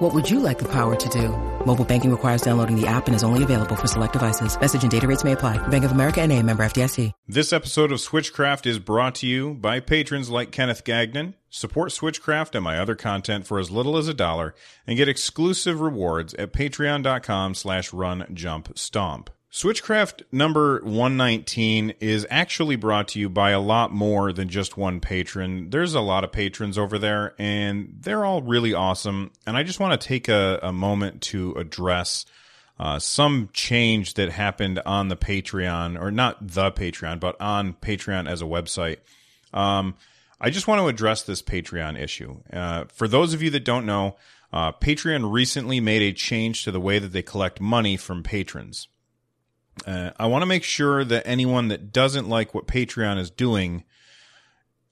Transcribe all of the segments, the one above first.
What would you like the power to do? Mobile banking requires downloading the app and is only available for select devices. Message and data rates may apply. Bank of America and a member FDIC. This episode of Switchcraft is brought to you by patrons like Kenneth Gagnon. Support Switchcraft and my other content for as little as a dollar and get exclusive rewards at patreon.com slash run jump stomp. Switchcraft number 119 is actually brought to you by a lot more than just one patron. There's a lot of patrons over there, and they're all really awesome. And I just want to take a, a moment to address uh, some change that happened on the Patreon, or not the Patreon, but on Patreon as a website. Um, I just want to address this Patreon issue. Uh, for those of you that don't know, uh, Patreon recently made a change to the way that they collect money from patrons. Uh, I want to make sure that anyone that doesn't like what Patreon is doing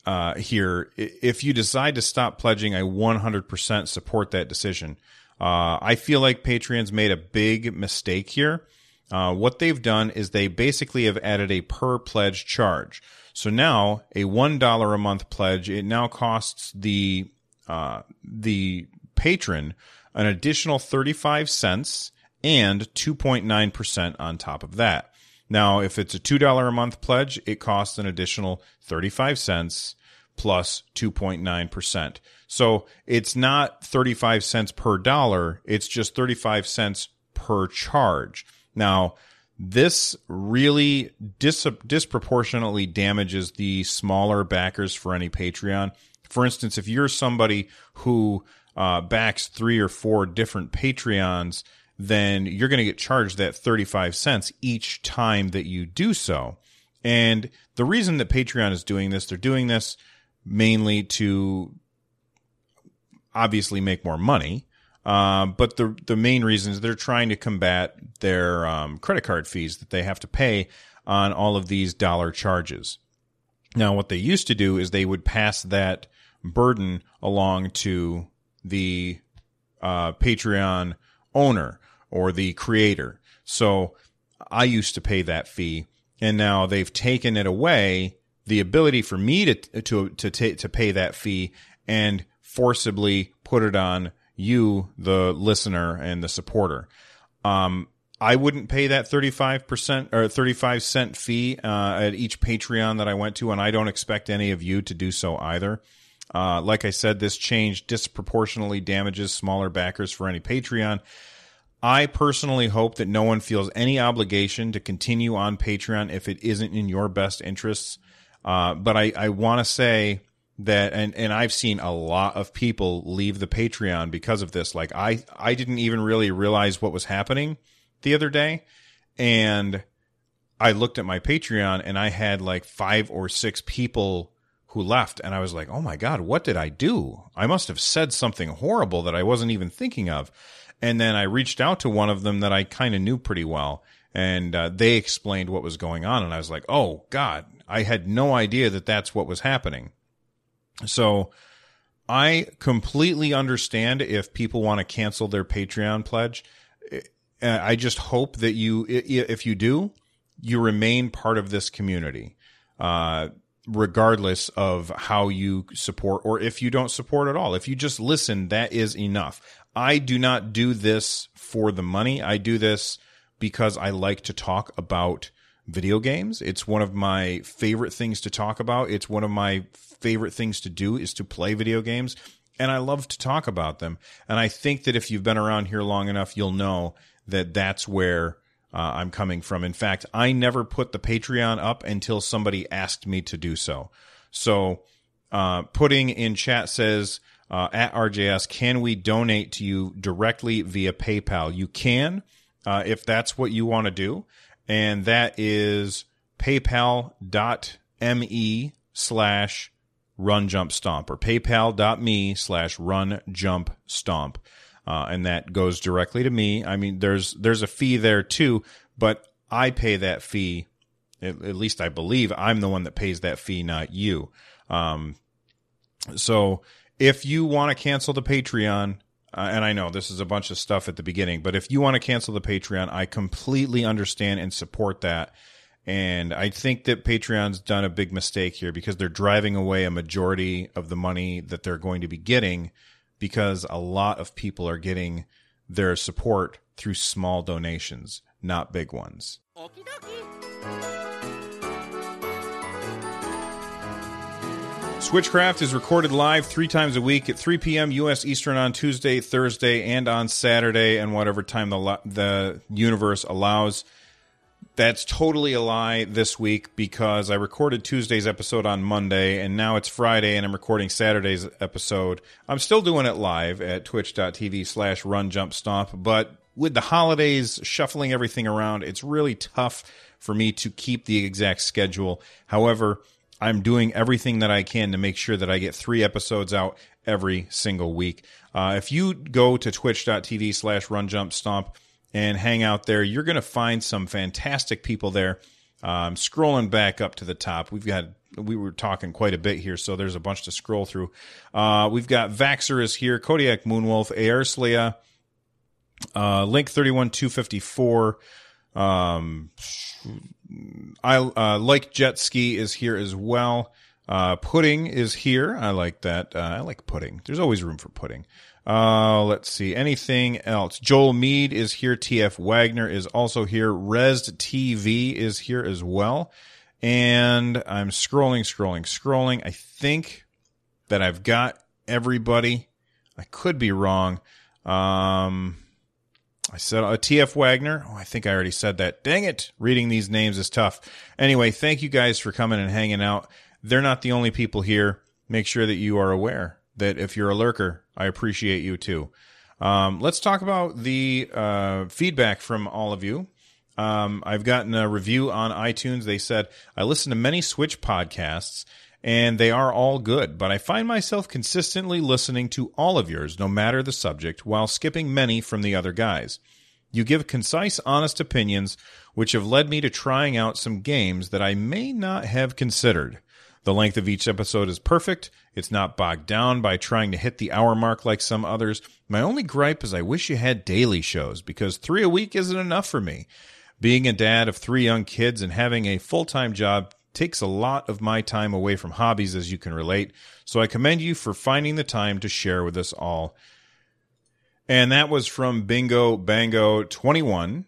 uh, here, if you decide to stop pledging, I 100% support that decision. Uh, I feel like Patreon's made a big mistake here. Uh, what they've done is they basically have added a per pledge charge. So now a one dollar a month pledge, it now costs the uh, the patron an additional thirty five cents and 2.9% on top of that. Now, if it's a $2 a month pledge, it costs an additional 35 cents plus 2.9%. So it's not 35 cents per dollar, it's just 35 cents per charge. Now, this really dis- disproportionately damages the smaller backers for any Patreon. For instance, if you're somebody who uh, backs three or four different Patreons, then you're going to get charged that 35 cents each time that you do so. And the reason that Patreon is doing this, they're doing this mainly to obviously make more money. Uh, but the the main reason is they're trying to combat their um, credit card fees that they have to pay on all of these dollar charges. Now, what they used to do is they would pass that burden along to the uh, Patreon owner or the creator. So I used to pay that fee and now they've taken it away the ability for me to to to ta- to pay that fee and forcibly put it on you the listener and the supporter. Um I wouldn't pay that 35% or 35 cent fee uh, at each Patreon that I went to, and I don't expect any of you to do so either. Uh, like I said, this change disproportionately damages smaller backers for any Patreon. I personally hope that no one feels any obligation to continue on Patreon if it isn't in your best interests. Uh, but I, I want to say that, and, and I've seen a lot of people leave the Patreon because of this. Like I, I didn't even really realize what was happening the other day. And I looked at my Patreon and I had like five or six people who left. And I was like, oh my God, what did I do? I must have said something horrible that I wasn't even thinking of. And then I reached out to one of them that I kind of knew pretty well, and uh, they explained what was going on. And I was like, oh, God, I had no idea that that's what was happening. So I completely understand if people want to cancel their Patreon pledge. I just hope that you, if you do, you remain part of this community. Uh, regardless of how you support or if you don't support at all. If you just listen, that is enough. I do not do this for the money. I do this because I like to talk about video games. It's one of my favorite things to talk about. It's one of my favorite things to do is to play video games and I love to talk about them. And I think that if you've been around here long enough, you'll know that that's where uh, I'm coming from. In fact, I never put the Patreon up until somebody asked me to do so. So, uh, pudding in chat says, uh, at RJS, can we donate to you directly via PayPal? You can, uh, if that's what you want to do. And that is paypal.me slash run jump stomp or paypal.me slash run jump stomp. Uh, and that goes directly to me. I mean, there's, there's a fee there too, but I pay that fee At, at, least I believe I'm the one that pays that fee, not you. Um, so if you want to cancel the Patreon, uh, and I know this is a bunch of stuff at the beginning, but if you want to cancel the Patreon, I completely understand and support that. And I think that Patreon's done a big mistake here because they're driving away a majority of the money that they're going to be getting because a lot of people are getting their support through small donations, not big ones. Switchcraft is recorded live three times a week at 3 p.m. U.S. Eastern on Tuesday, Thursday, and on Saturday, and whatever time the the universe allows. That's totally a lie this week because I recorded Tuesday's episode on Monday and now it's Friday and I'm recording Saturday's episode. I'm still doing it live at twitch.tv slash run jump stomp, but with the holidays shuffling everything around, it's really tough for me to keep the exact schedule. However, I'm doing everything that I can to make sure that I get three episodes out every single week. Uh, if you go to twitch.tv slash run jump stomp and hang out there, you're going to find some fantastic people there. Um, scrolling back up to the top, we've got we were talking quite a bit here, so there's a bunch to scroll through. Uh, we've got Vaxer is here, Kodiak Moonwolf, Aerslea, uh, Link 31254. Um, I uh, like jet ski is here as well. Uh, pudding is here. I like that. Uh, I like pudding. There's always room for pudding. Uh, let's see. Anything else? Joel Mead is here. TF Wagner is also here. Resd TV is here as well. And I'm scrolling, scrolling, scrolling. I think that I've got everybody. I could be wrong. Um, I said uh, TF Wagner. Oh, I think I already said that. Dang it. Reading these names is tough. Anyway, thank you guys for coming and hanging out. They're not the only people here. Make sure that you are aware that if you're a lurker, I appreciate you too. Um, let's talk about the uh, feedback from all of you. Um, I've gotten a review on iTunes. They said, I listen to many Switch podcasts and they are all good, but I find myself consistently listening to all of yours, no matter the subject, while skipping many from the other guys. You give concise, honest opinions, which have led me to trying out some games that I may not have considered. The length of each episode is perfect. It's not bogged down by trying to hit the hour mark like some others. My only gripe is I wish you had daily shows because three a week isn't enough for me. Being a dad of three young kids and having a full time job takes a lot of my time away from hobbies, as you can relate. So I commend you for finding the time to share with us all. And that was from Bingo Bango 21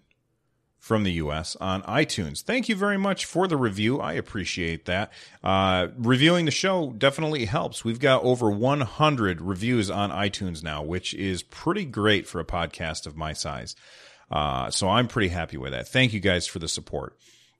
from the US on iTunes. Thank you very much for the review. I appreciate that. Uh, reviewing the show definitely helps. We've got over 100 reviews on iTunes now, which is pretty great for a podcast of my size. Uh, so I'm pretty happy with that. Thank you guys for the support.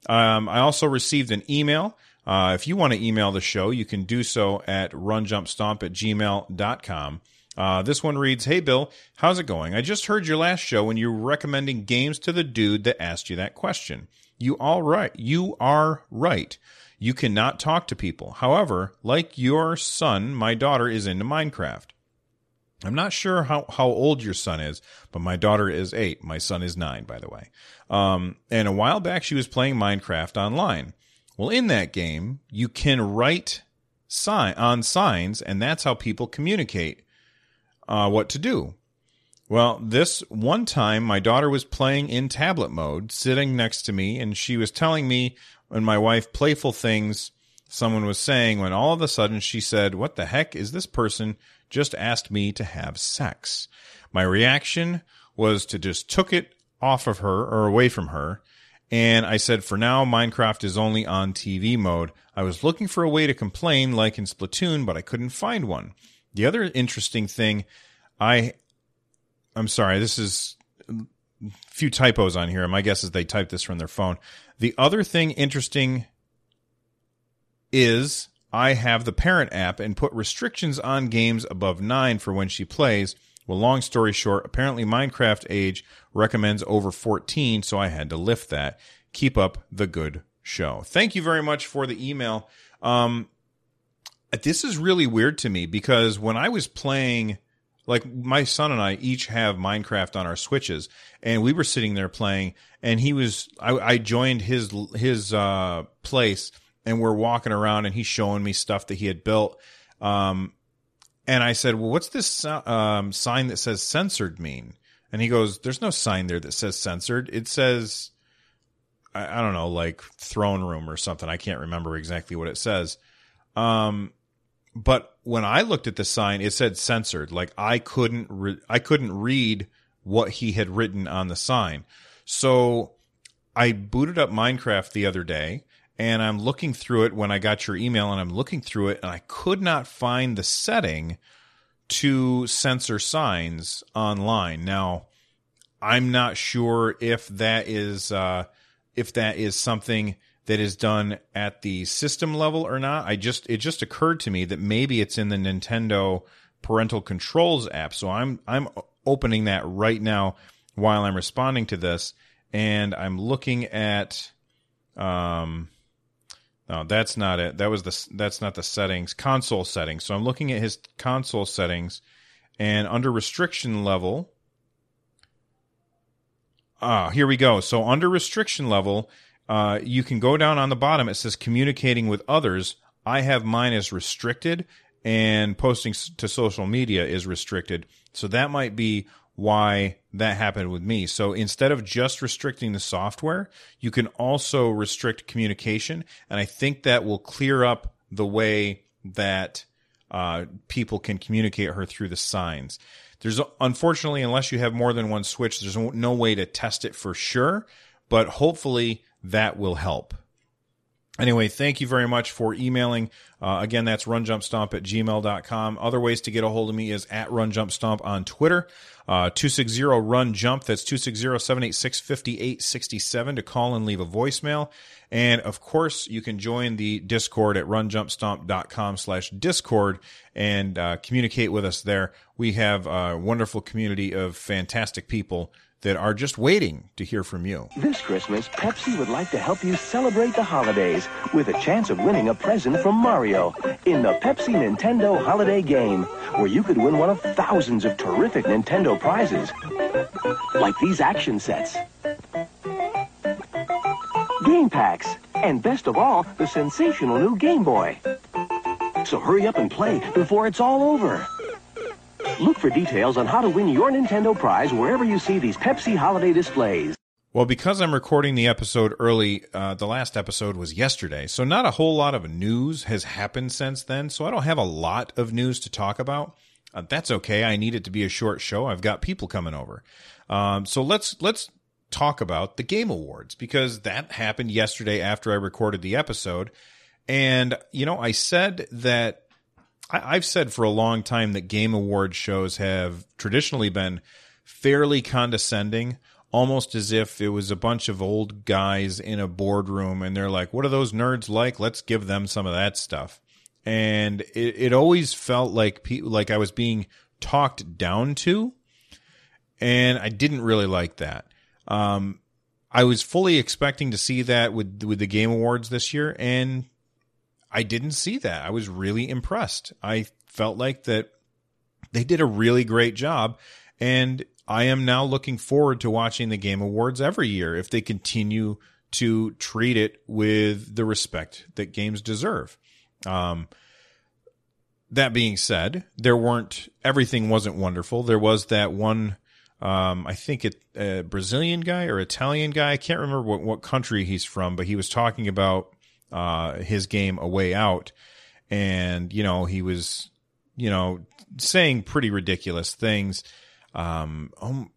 Um, I also received an email. Uh, if you want to email the show, you can do so at runjumpstomp at gmail.com. Uh, this one reads Hey, Bill, how's it going? I just heard your last show when you were recommending games to the dude that asked you that question. You all right. You are right. You cannot talk to people. However, like your son, my daughter is into Minecraft. I'm not sure how, how old your son is, but my daughter is eight. My son is nine, by the way. Um, and a while back, she was playing Minecraft online. Well, in that game, you can write sign on signs, and that's how people communicate uh, what to do. Well, this one time, my daughter was playing in tablet mode, sitting next to me, and she was telling me and my wife playful things someone was saying when all of a sudden she said, What the heck is this person just asked me to have sex. My reaction was to just took it off of her or away from her. And I said, for now, Minecraft is only on TV mode. I was looking for a way to complain like in Splatoon, but I couldn't find one. The other interesting thing, I, I'm sorry, this is a few typos on here. My guess is they typed this from their phone. The other thing interesting is I have the parent app and put restrictions on games above 9 for when she plays. Well, long story short, apparently Minecraft age recommends over 14, so I had to lift that. Keep up the good show. Thank you very much for the email. Um, this is really weird to me because when I was playing like my son and I each have Minecraft on our Switches, and we were sitting there playing, and he was I, I joined his his uh, place, and we're walking around, and he's showing me stuff that he had built. Um, and I said, "Well, what's this um, sign that says censored mean?" And he goes, "There's no sign there that says censored. It says, I, I don't know, like throne room or something. I can't remember exactly what it says." Um, but when I looked at the sign, it said censored. Like I couldn't, re- I couldn't read what he had written on the sign. So I booted up Minecraft the other day and I'm looking through it when I got your email and I'm looking through it and I could not find the setting to censor signs online. Now, I'm not sure if that is, uh, if that is something that is done at the system level or not. I just it just occurred to me that maybe it's in the Nintendo parental controls app. So I'm I'm opening that right now while I'm responding to this and I'm looking at um no, that's not it. That was the that's not the settings, console settings. So I'm looking at his console settings and under restriction level Ah, here we go. So under restriction level, uh, you can go down on the bottom. It says communicating with others. I have mine as restricted, and posting to social media is restricted. So that might be why that happened with me. So instead of just restricting the software, you can also restrict communication. And I think that will clear up the way that uh, people can communicate her through the signs. There's unfortunately, unless you have more than one switch, there's no way to test it for sure. But hopefully, that will help. Anyway, thank you very much for emailing. Uh, again, that's runjumpstomp at gmail.com. Other ways to get a hold of me is at runjumpstomp on Twitter. Uh, 260-RUN-JUMP, that's 260-786-5867 to call and leave a voicemail. And of course, you can join the Discord at runjumpstomp.com slash Discord and uh, communicate with us there. We have a wonderful community of fantastic people that are just waiting to hear from you. This Christmas, Pepsi would like to help you celebrate the holidays with a chance of winning a present from Mario in the Pepsi Nintendo Holiday Game, where you could win one of thousands of terrific Nintendo prizes, like these action sets, game packs, and best of all, the sensational new Game Boy. So hurry up and play before it's all over. Look for details on how to win your Nintendo prize wherever you see these Pepsi holiday displays. Well, because I'm recording the episode early, uh, the last episode was yesterday, so not a whole lot of news has happened since then. So I don't have a lot of news to talk about. Uh, that's okay. I need it to be a short show. I've got people coming over, um, so let's let's talk about the Game Awards because that happened yesterday after I recorded the episode, and you know I said that I, have said for a long time that game award shows have traditionally been fairly condescending, almost as if it was a bunch of old guys in a boardroom and they're like, what are those nerds like? Let's give them some of that stuff. And it, it always felt like pe- like I was being talked down to, and I didn't really like that. Um, I was fully expecting to see that with with the Game Awards this year, and I didn't see that. I was really impressed. I felt like that they did a really great job. And I am now looking forward to watching the Game Awards every year if they continue to treat it with the respect that games deserve. Um, that being said, there weren't everything wasn't wonderful. There was that one, um, I think it a Brazilian guy or Italian guy. I can't remember what, what country he's from, but he was talking about uh, his game A Way Out, and you know he was you know saying pretty ridiculous things. Um, um,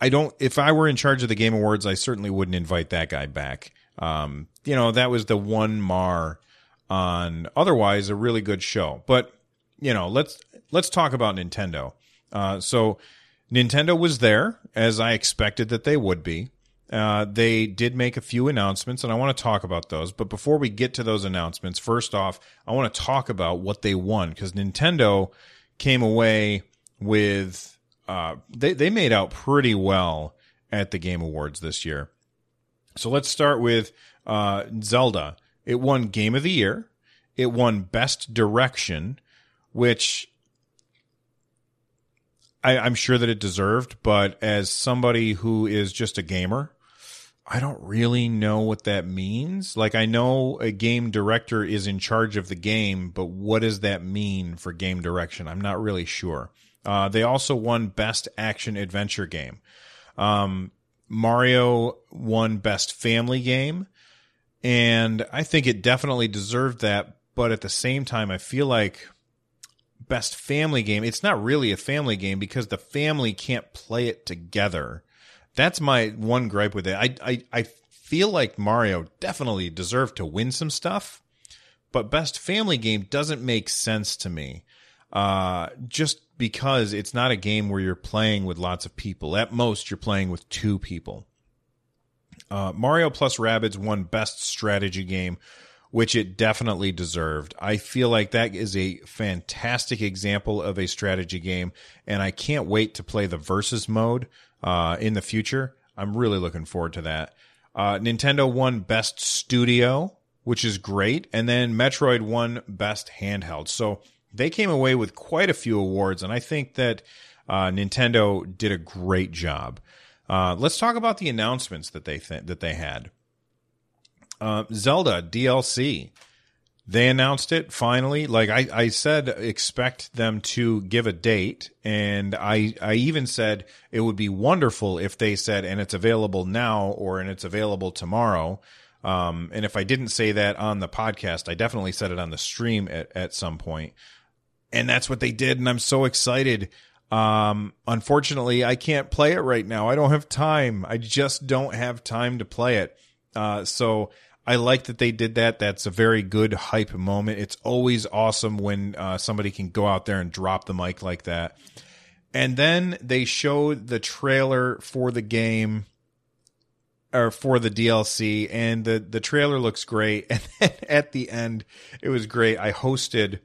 I don't. If I were in charge of the Game Awards, I certainly wouldn't invite that guy back. Um, you know that was the one mar on otherwise a really good show. But you know let's let's talk about Nintendo. Uh, so Nintendo was there as I expected that they would be. Uh, they did make a few announcements, and I want to talk about those. But before we get to those announcements, first off, I want to talk about what they won because Nintendo came away with uh, they they made out pretty well at the Game Awards this year. So let's start with uh, Zelda. It won Game of the Year. It won Best Direction, which I, I'm sure that it deserved, but as somebody who is just a gamer, I don't really know what that means. Like, I know a game director is in charge of the game, but what does that mean for game direction? I'm not really sure. Uh, they also won Best Action Adventure Game. Um, Mario won Best Family Game, and I think it definitely deserved that. But at the same time, I feel like Best Family Game, it's not really a family game because the family can't play it together that's my one gripe with it. I I I feel like Mario definitely deserved to win some stuff, but best family game doesn't make sense to me. Uh, just because it's not a game where you're playing with lots of people. At most, you're playing with two people. Uh, Mario plus Rabbids won best strategy game, which it definitely deserved. I feel like that is a fantastic example of a strategy game, and I can't wait to play the versus mode uh, in the future. I'm really looking forward to that. Uh, Nintendo won Best Studio, which is great, and then Metroid won Best Handheld. So they came away with quite a few awards, and I think that uh, Nintendo did a great job. Uh, let's talk about the announcements that they th- that they had. Uh, Zelda DLC they announced it finally. Like I, I said, expect them to give a date. And I, I even said it would be wonderful if they said, and it's available now or and it's available tomorrow. Um, and if I didn't say that on the podcast, I definitely said it on the stream at, at some point. And that's what they did. And I'm so excited. Um, unfortunately, I can't play it right now. I don't have time. I just don't have time to play it. Uh, so I like that they did that. That's a very good hype moment. It's always awesome when uh, somebody can go out there and drop the mic like that. And then they showed the trailer for the game or for the DLC, and the the trailer looks great. And then at the end, it was great. I hosted,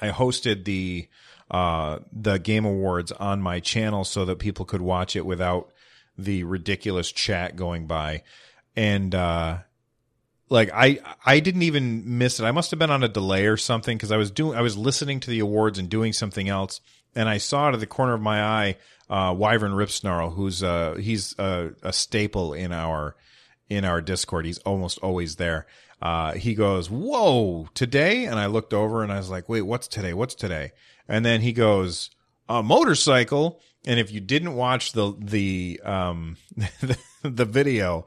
I hosted the uh, the Game Awards on my channel so that people could watch it without the ridiculous chat going by, and uh, like I I didn't even miss it. I must have been on a delay or something because I was doing I was listening to the awards and doing something else, and I saw out of the corner of my eye uh, Wyvern Ripsnarl, who's uh he's a, staple in our in our Discord. He's almost always there. Uh, he goes, "Whoa, today!" And I looked over and I was like, "Wait, what's today? What's today?" And then he goes, "A motorcycle." And if you didn't watch the the um the, the video,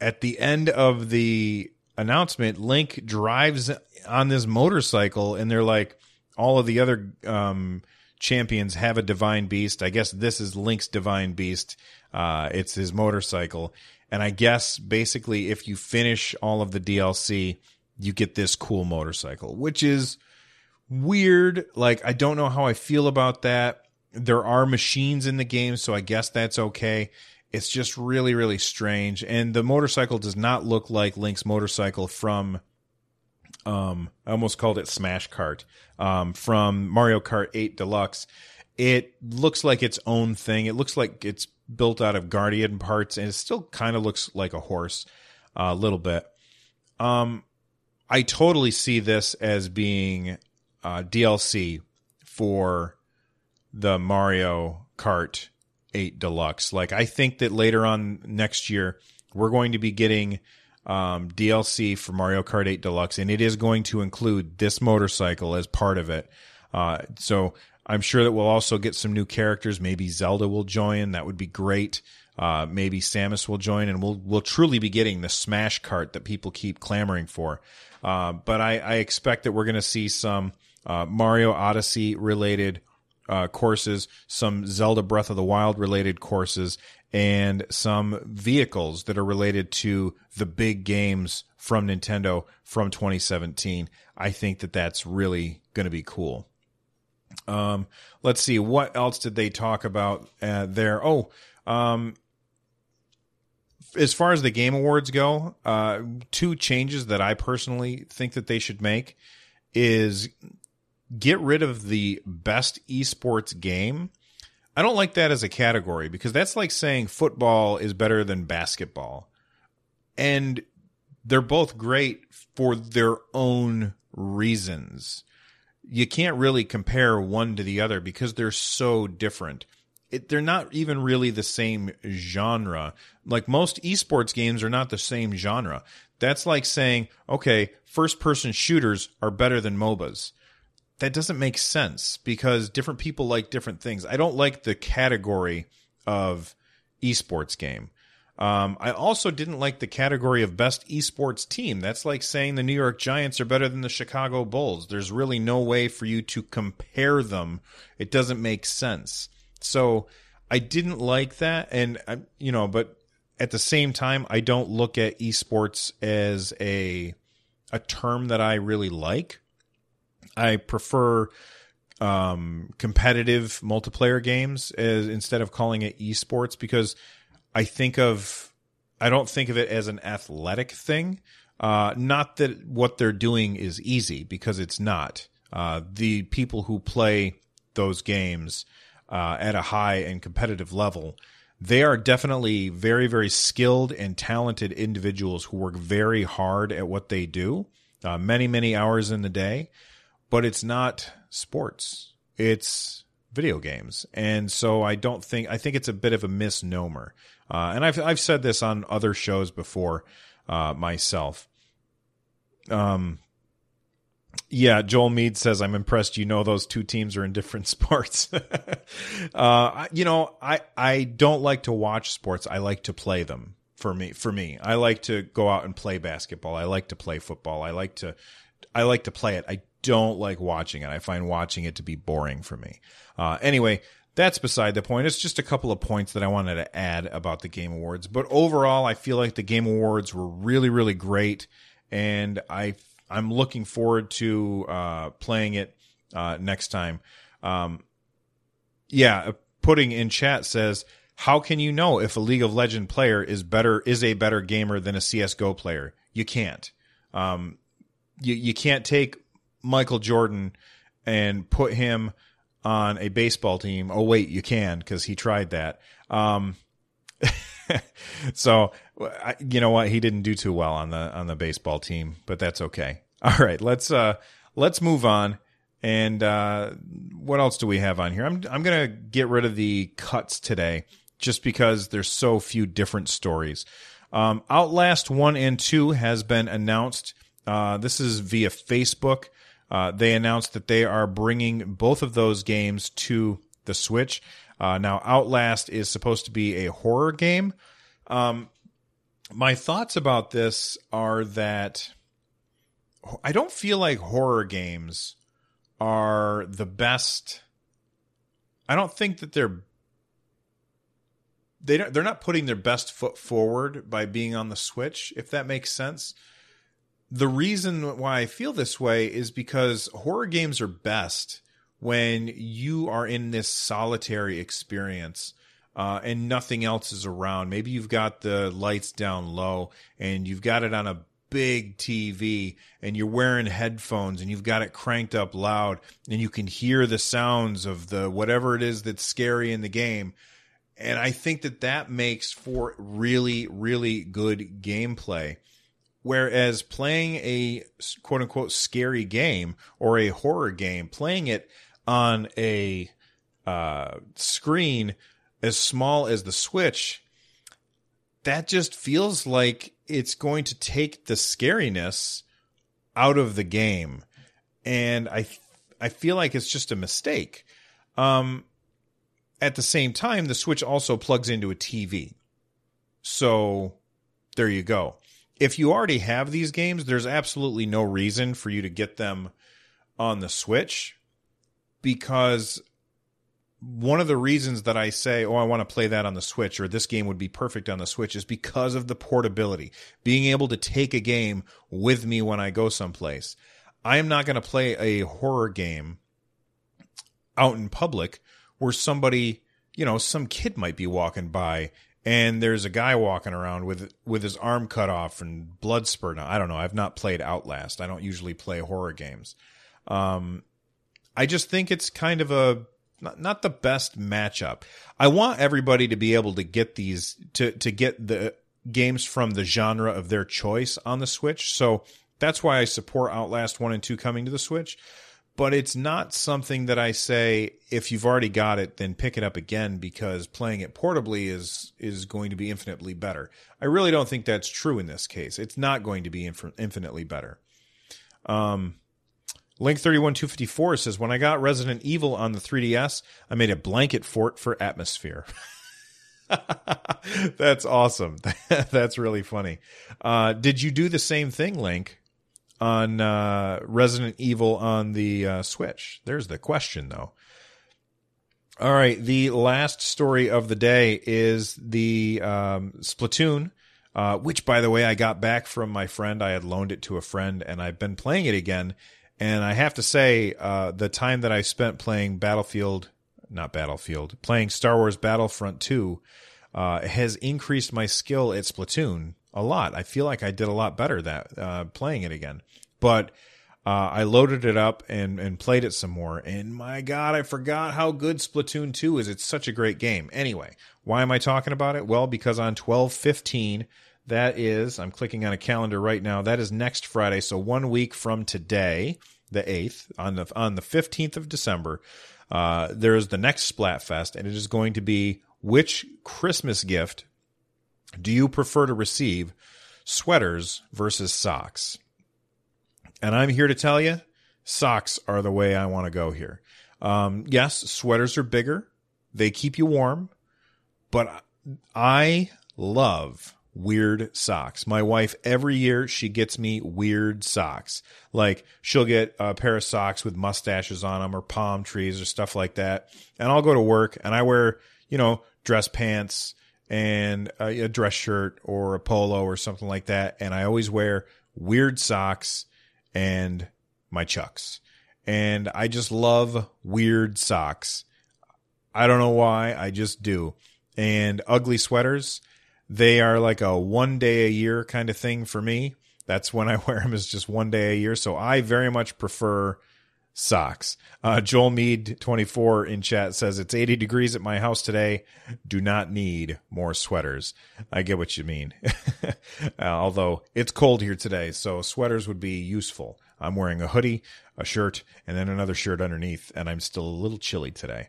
at the end of the announcement, Link drives on this motorcycle, and they're like, all of the other um, champions have a divine beast. I guess this is Link's divine beast. Uh, it's his motorcycle. And I guess basically, if you finish all of the DLC, you get this cool motorcycle, which is weird. Like, I don't know how I feel about that. There are machines in the game, so I guess that's okay. It's just really, really strange. And the motorcycle does not look like Link's motorcycle from um I almost called it Smash Kart. Um from Mario Kart 8 Deluxe. It looks like its own thing. It looks like it's built out of Guardian parts and it still kind of looks like a horse uh, a little bit. Um I totally see this as being uh, DLC for the Mario Kart 8 Deluxe. Like I think that later on next year we're going to be getting um, DLC for Mario Kart 8 Deluxe, and it is going to include this motorcycle as part of it. Uh, so I'm sure that we'll also get some new characters. Maybe Zelda will join. That would be great. Uh, maybe Samus will join, and we'll we'll truly be getting the Smash Kart that people keep clamoring for. Uh, but I, I, expect that we're going to see some uh, Mario Odyssey related uh, courses, some Zelda Breath of the Wild related courses, and some vehicles that are related to the big games from Nintendo from 2017. I think that that's really going to be cool. Um, let's see what else did they talk about uh, there. Oh, um, as far as the game awards go, uh, two changes that I personally think that they should make is get rid of the best esports game. I don't like that as a category because that's like saying football is better than basketball. And they're both great for their own reasons. you can't really compare one to the other because they're so different. It, they're not even really the same genre. Like most esports games are not the same genre. That's like saying, okay, first person shooters are better than MOBAs. That doesn't make sense because different people like different things. I don't like the category of esports game. Um, I also didn't like the category of best esports team. That's like saying the New York Giants are better than the Chicago Bulls. There's really no way for you to compare them. It doesn't make sense. So I didn't like that. And, you know, but at the same time, I don't look at esports as a, a term that I really like. I prefer um, competitive multiplayer games as instead of calling it esports because I think of I don't think of it as an athletic thing. Uh, not that what they're doing is easy because it's not. Uh, the people who play those games uh, at a high and competitive level, they are definitely very, very skilled and talented individuals who work very hard at what they do, uh, many, many hours in the day. But it's not sports. It's video games. And so I don't think I think it's a bit of a misnomer. Uh, and I've I've said this on other shows before uh, myself. Um, yeah, Joel Mead says I'm impressed. You know those two teams are in different sports. uh, you know, I I don't like to watch sports. I like to play them. For me, for me, I like to go out and play basketball. I like to play football. I like to I like to play it. I don't like watching it. I find watching it to be boring for me. Uh, anyway, that's beside the point. It's just a couple of points that I wanted to add about the Game Awards. But overall, I feel like the Game Awards were really, really great, and I I'm looking forward to uh, playing it uh, next time. Um, yeah, pudding in chat says, "How can you know if a League of Legend player is better is a better gamer than a CS:GO player? You can't. Um, you you can't take Michael Jordan and put him." on a baseball team. Oh wait, you can because he tried that. Um, so you know what? He didn't do too well on the on the baseball team, but that's okay. All right, let's uh let's move on. And uh, what else do we have on here? I'm I'm gonna get rid of the cuts today, just because there's so few different stories. Um, Outlast one and two has been announced. Uh, this is via Facebook. Uh, they announced that they are bringing both of those games to the Switch. Uh, now, Outlast is supposed to be a horror game. Um, my thoughts about this are that I don't feel like horror games are the best. I don't think that they're they don't, they're not putting their best foot forward by being on the Switch, if that makes sense the reason why I feel this way is because horror games are best when you are in this solitary experience uh, and nothing else is around. Maybe you've got the lights down low and you've got it on a big TV and you're wearing headphones and you've got it cranked up loud and you can hear the sounds of the whatever it is that's scary in the game. And I think that that makes for really, really good gameplay. Whereas playing a quote unquote scary game or a horror game, playing it on a uh, screen as small as the Switch, that just feels like it's going to take the scariness out of the game, and I I feel like it's just a mistake. Um, at the same time, the Switch also plugs into a TV, so there you go if you already have these games, there's absolutely no reason for you to get them on the Switch because one of the reasons that I say, oh, I want to play that on the Switch or this game would be perfect on the Switch is because of the portability, being able to take a game with me when I go someplace. I am not going to play a horror game out in public where somebody, you know, some kid might be walking by and there's a guy walking around with with his arm cut off and blood spurting. I don't know. I've not played Outlast. I don't usually play horror games. Um, I just think it's kind of a not, not the best matchup. I want everybody to be able to get these to to get the games from the genre of their choice on the Switch. So that's why I support Outlast 1 and 2 coming to the Switch. But it's not something that I say if you've already got it, then pick it up again because playing it portably is is going to be infinitely better. I really don't think that's true in this case. It's not going to be inf- infinitely better. Um, Link 31254 says, When I got Resident Evil on the 3DS, I made a blanket fort for atmosphere. That's awesome. That's really funny. Uh, did you do the same thing, Link, on uh, Resident Evil on the uh, Switch? There's the question, though. All right. The last story of the day is the um, Splatoon, uh, which, by the way, I got back from my friend. I had loaned it to a friend, and I've been playing it again. And I have to say, uh, the time that I spent playing Battlefield not Battlefield, playing Star Wars Battlefront 2 uh, has increased my skill at Splatoon a lot. I feel like I did a lot better that uh, playing it again. But uh, I loaded it up and, and played it some more. And my God, I forgot how good Splatoon 2 is. It's such a great game. Anyway, why am I talking about it? Well, because on 12 15, that is, I'm clicking on a calendar right now. That is next Friday. So one week from today, the 8th, on the, on the 15th of December, uh, there is the next Splatfest, and it is going to be which Christmas gift do you prefer to receive, sweaters versus socks? And I'm here to tell you, socks are the way I want to go here. Um, yes, sweaters are bigger, they keep you warm, but I love weird socks. My wife, every year, she gets me weird socks. Like, she'll get a pair of socks with mustaches on them or palm trees or stuff like that. And I'll go to work and I wear, you know, dress pants and a, a dress shirt or a polo or something like that. And I always wear weird socks and my chucks. And I just love weird socks. I don't know why. I just do. And ugly sweaters they are like a one day a year kind of thing for me. That's when I wear them is just one day a year. So I very much prefer socks. Uh, Joel Mead 24 in chat says it's 80 degrees at my house today. Do not need more sweaters. I get what you mean. uh, although it's cold here today, so sweaters would be useful. I'm wearing a hoodie, a shirt, and then another shirt underneath, and I'm still a little chilly today.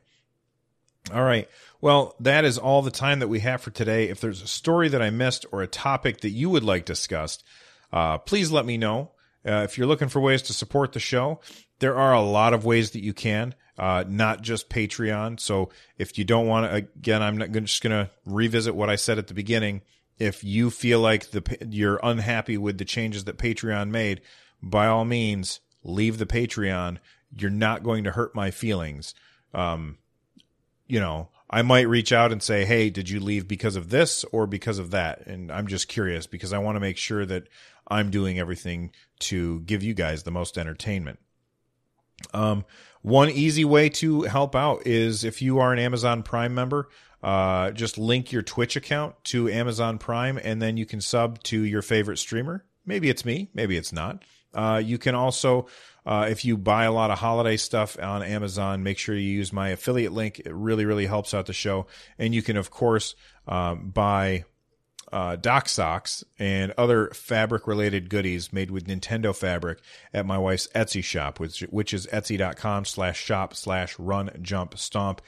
All right. Well, that is all the time that we have for today. If there's a story that I missed or a topic that you would like discussed, uh, please let me know. Uh, if you're looking for ways to support the show, there are a lot of ways that you can, uh, not just Patreon. So if you don't want to, again, I'm not just going to revisit what I said at the beginning. If you feel like the you're unhappy with the changes that Patreon made, by all means, leave the Patreon. You're not going to hurt my feelings. Um, you know, I might reach out and say, "Hey, did you leave because of this or because of that?" And I'm just curious because I want to make sure that I'm doing everything to give you guys the most entertainment. Um, one easy way to help out is if you are an Amazon Prime member, uh, just link your Twitch account to Amazon Prime, and then you can sub to your favorite streamer. Maybe it's me, maybe it's not. Uh, you can also uh, if you buy a lot of holiday stuff on Amazon, make sure you use my affiliate link. It really, really helps out the show. And you can, of course, um, buy uh, dock socks and other fabric related goodies made with Nintendo fabric at my wife's Etsy shop, which, which is etsy.com slash shop slash run jump stomp.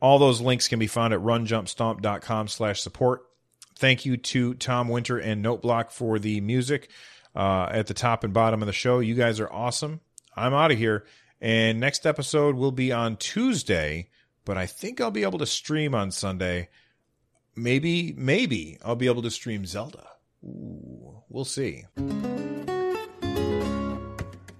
All those links can be found at runjumpstomp.com slash support. Thank you to Tom Winter and Noteblock for the music uh, at the top and bottom of the show. You guys are awesome. I'm out of here. And next episode will be on Tuesday, but I think I'll be able to stream on Sunday. Maybe, maybe I'll be able to stream Zelda. Ooh, we'll see.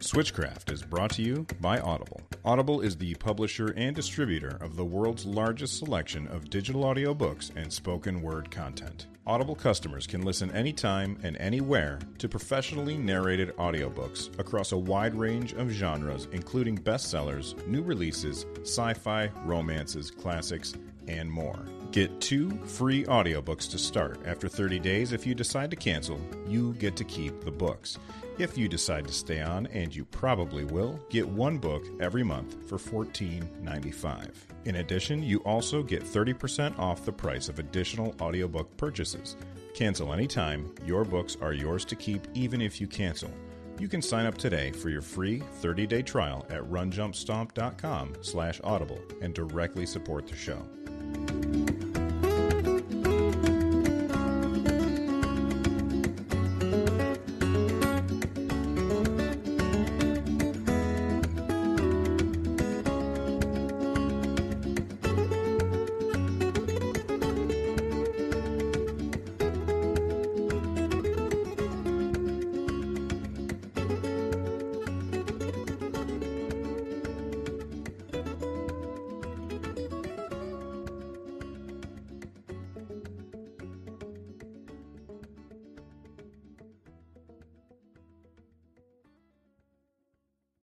Switchcraft is brought to you by Audible. Audible is the publisher and distributor of the world's largest selection of digital audio books and spoken word content. Audible customers can listen anytime and anywhere to professionally narrated audiobooks across a wide range of genres, including bestsellers, new releases, sci fi, romances, classics, and more. Get two free audiobooks to start. After 30 days, if you decide to cancel, you get to keep the books. If you decide to stay on, and you probably will, get one book every month for $14.95. In addition, you also get 30% off the price of additional audiobook purchases. Cancel anytime, your books are yours to keep even if you cancel. You can sign up today for your free 30-day trial at runjumpstomp.com slash audible and directly support the show.